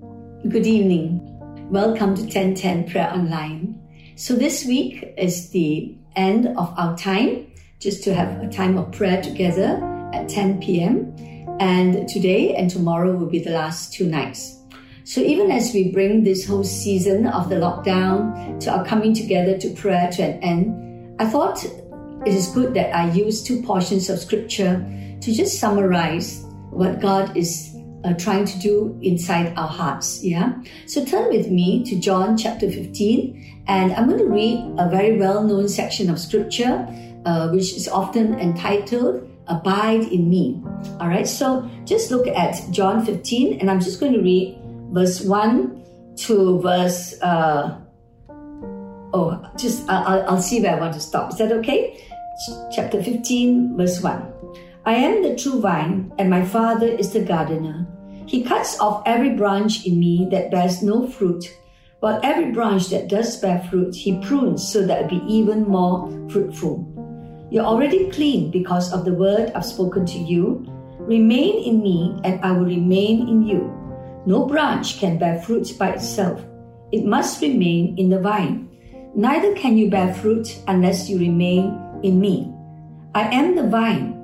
Good evening. Welcome to 1010 Prayer Online. So, this week is the end of our time, just to have a time of prayer together at 10 p.m. And today and tomorrow will be the last two nights. So, even as we bring this whole season of the lockdown to our coming together to prayer to an end, I thought it is good that I use two portions of scripture to just summarize what God is uh, trying to do inside our hearts. Yeah. So turn with me to John chapter 15, and I'm going to read a very well known section of scripture, uh, which is often entitled Abide in Me. All right. So just look at John 15, and I'm just going to read verse 1 to verse. Uh, oh, just I'll, I'll see where I want to stop. Is that okay? chapter 15, verse 1. I am the true vine, and my Father is the gardener. He cuts off every branch in me that bears no fruit, while every branch that does bear fruit, he prunes so that it be even more fruitful. You're already clean because of the word I've spoken to you. Remain in me, and I will remain in you. No branch can bear fruit by itself, it must remain in the vine. Neither can you bear fruit unless you remain in me. I am the vine,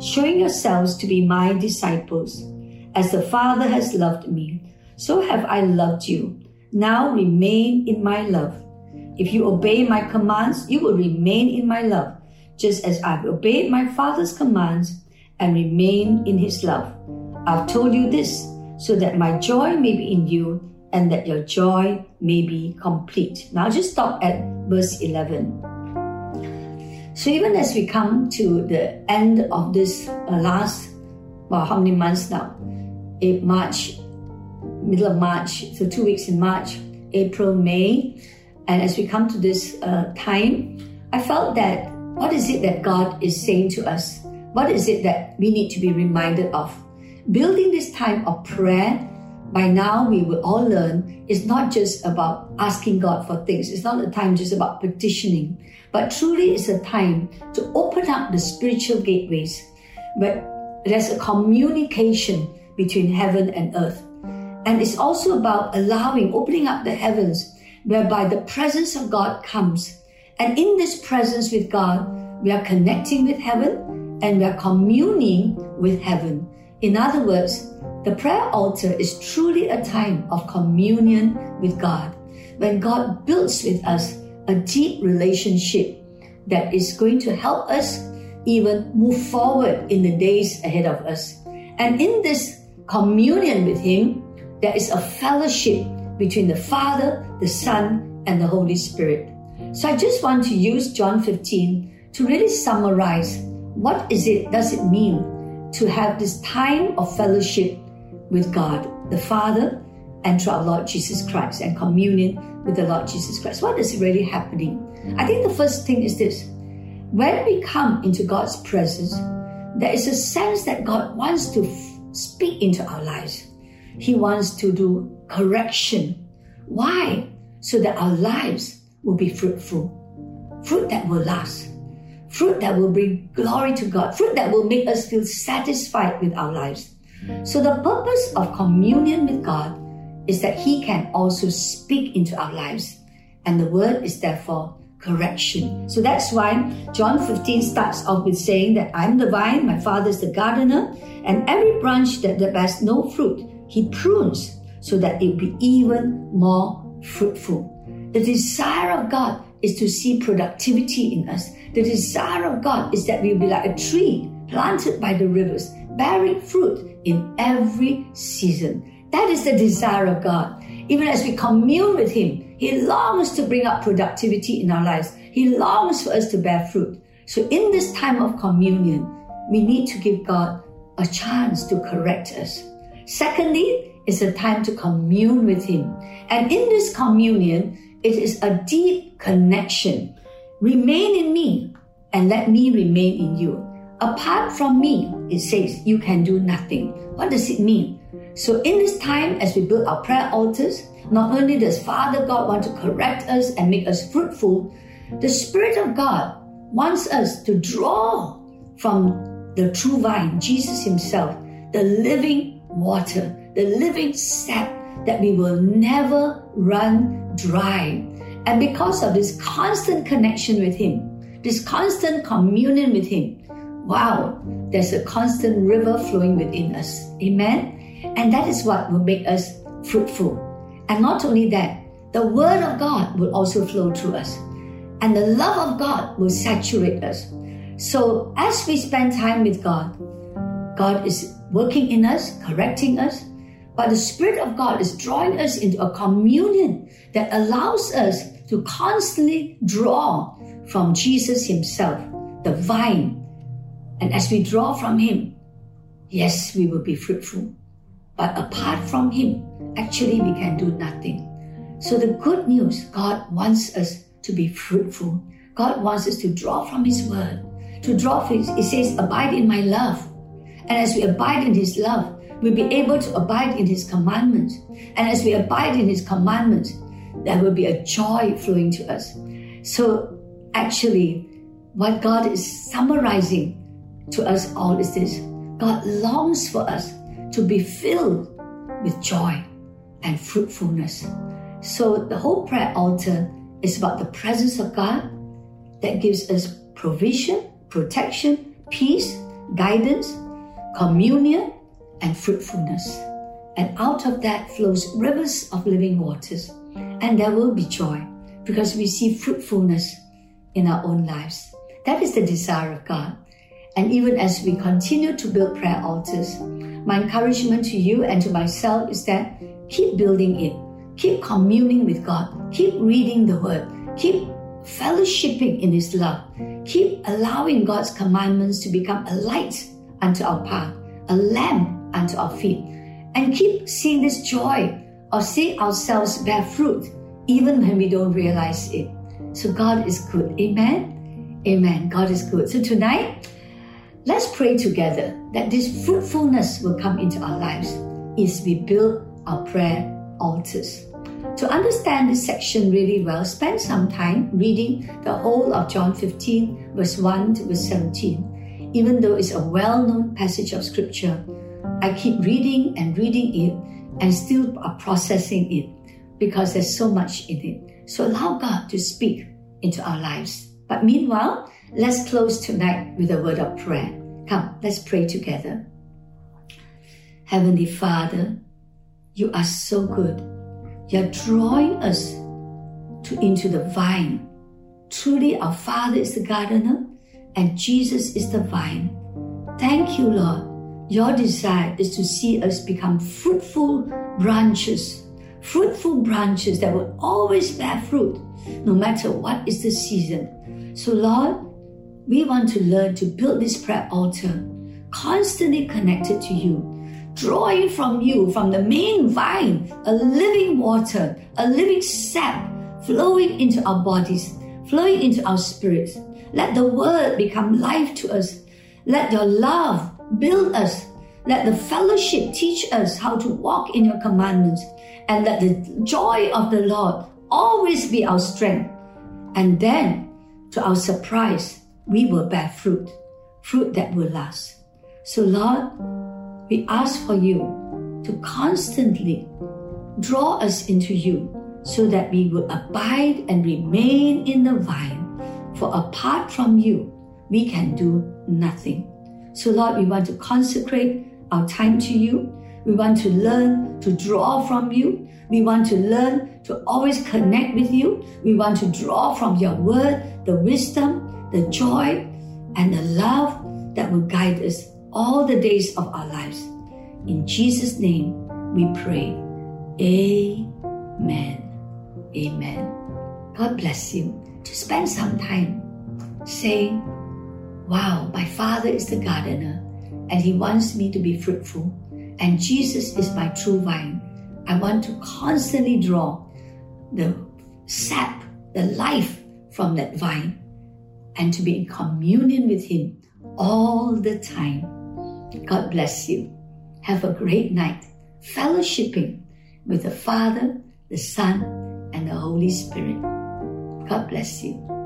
showing yourselves to be my disciples. As the Father has loved me, so have I loved you. Now remain in my love. If you obey my commands, you will remain in my love, just as I've obeyed my Father's commands and remain in his love. I've told you this so that my joy may be in you and that your joy may be complete. Now just stop at verse 11. So even as we come to the end of this uh, last, well, how many months now? April, March, middle of March, so two weeks in March, April, May, and as we come to this uh, time, I felt that what is it that God is saying to us? What is it that we need to be reminded of? Building this time of prayer by now we will all learn it's not just about asking God for things. It's not a time just about petitioning, but truly it's a time to open up the spiritual gateways where there's a communication between heaven and earth. And it's also about allowing, opening up the heavens whereby the presence of God comes. And in this presence with God, we are connecting with heaven and we are communing with heaven. In other words, the prayer altar is truly a time of communion with God, when God builds with us a deep relationship that is going to help us even move forward in the days ahead of us. And in this communion with Him, there is a fellowship between the Father, the Son, and the Holy Spirit. So I just want to use John 15 to really summarize what is it, does it mean to have this time of fellowship with God the Father and through our Lord Jesus Christ and communion with the Lord Jesus Christ. What is really happening? I think the first thing is this when we come into God's presence, there is a sense that God wants to f- speak into our lives. He wants to do correction. Why? So that our lives will be fruitful. Fruit that will last. Fruit that will bring glory to God. Fruit that will make us feel satisfied with our lives. So, the purpose of communion with God is that He can also speak into our lives. And the word is therefore correction. So that's why John 15 starts off with saying that I'm the vine, my father is the gardener, and every branch that, that bears no fruit, he prunes so that it be even more fruitful. The desire of God is to see productivity in us. The desire of God is that we be like a tree planted by the rivers, bearing fruit in every season. That is the desire of God. Even as we commune with Him, He longs to bring up productivity in our lives. He longs for us to bear fruit. So in this time of communion, we need to give God a chance to correct us. Secondly, is a time to commune with Him. And in this communion, it is a deep connection. Remain in me and let me remain in you. Apart from me, it says, you can do nothing. What does it mean? So in this time, as we build our prayer altars, not only does Father God want to correct us and make us fruitful, the Spirit of God wants us to draw from the true vine, Jesus Himself, the living water, the living sap that we will never run dry. And because of this constant connection with Him, this constant communion with Him, wow, there's a constant river flowing within us. Amen? And that is what will make us fruitful. And not only that, the Word of God will also flow through us. And the love of God will saturate us. So as we spend time with God, God is working in us, correcting us, but the Spirit of God is drawing us into a communion that allows us to constantly draw from Jesus Himself, the vine. And as we draw from Him, yes, we will be fruitful. But apart from Him, actually, we can do nothing. So the good news, God wants us to be fruitful. God wants us to draw from His Word. To draw from His, He says, abide in my love. And as we abide in His love, we'll be able to abide in His commandments. And as we abide in His commandments, there will be a joy flowing to us. So actually, what God is summarizing to us all is this God longs for us to be filled with joy and fruitfulness. So the whole prayer altar is about the presence of God that gives us provision, protection, peace, guidance, communion, and fruitfulness. And out of that flows rivers of living waters. And there will be joy because we see fruitfulness in our own lives. That is the desire of God. And even as we continue to build prayer altars, my encouragement to you and to myself is that keep building it, keep communing with God, keep reading the Word, keep fellowshipping in His love, keep allowing God's commandments to become a light unto our path, a lamp unto our feet, and keep seeing this joy of seeing ourselves bear fruit even when we don't realize it. So God is good. Amen. Amen. God is good. So tonight, let's pray together that this fruitfulness will come into our lives as we build our prayer altars. To understand this section really well, spend some time reading the whole of John 15, verse 1 to verse 17. Even though it's a well known passage of scripture, I keep reading and reading it and still are processing it because there's so much in it. So allow God to speak into our lives. But meanwhile, let's close tonight with a word of prayer. Come, let's pray together. Heavenly Father, you are so good. You're drawing us to, into the vine. Truly, our Father is the gardener and Jesus is the vine. Thank you, Lord. Your desire is to see us become fruitful branches fruitful branches that will always bear fruit, no matter what is the season. So, Lord, we want to learn to build this prayer altar, constantly connected to you, drawing from you, from the main vine, a living water, a living sap flowing into our bodies, flowing into our spirits. Let the word become life to us. Let your love build us. Let the fellowship teach us how to walk in your commandments and let the joy of the Lord always be our strength. And then, to our surprise, we will bear fruit, fruit that will last. So, Lord, we ask for you to constantly draw us into you so that we will abide and remain in the vine. For apart from you, we can do nothing. So, Lord, we want to consecrate our time to you we want to learn to draw from you. We want to learn to always connect with you. We want to draw from your word the wisdom, the joy, and the love that will guide us all the days of our lives. In Jesus' name we pray. Amen. Amen. God bless you. To spend some time saying, Wow, my Father is the gardener and He wants me to be fruitful and Jesus is my true vine. I want to constantly draw the sap, the life from that vine, and to be in communion with Him all the time. God bless you. Have a great night, fellowshipping with the Father, the Son, and the Holy Spirit. God bless you.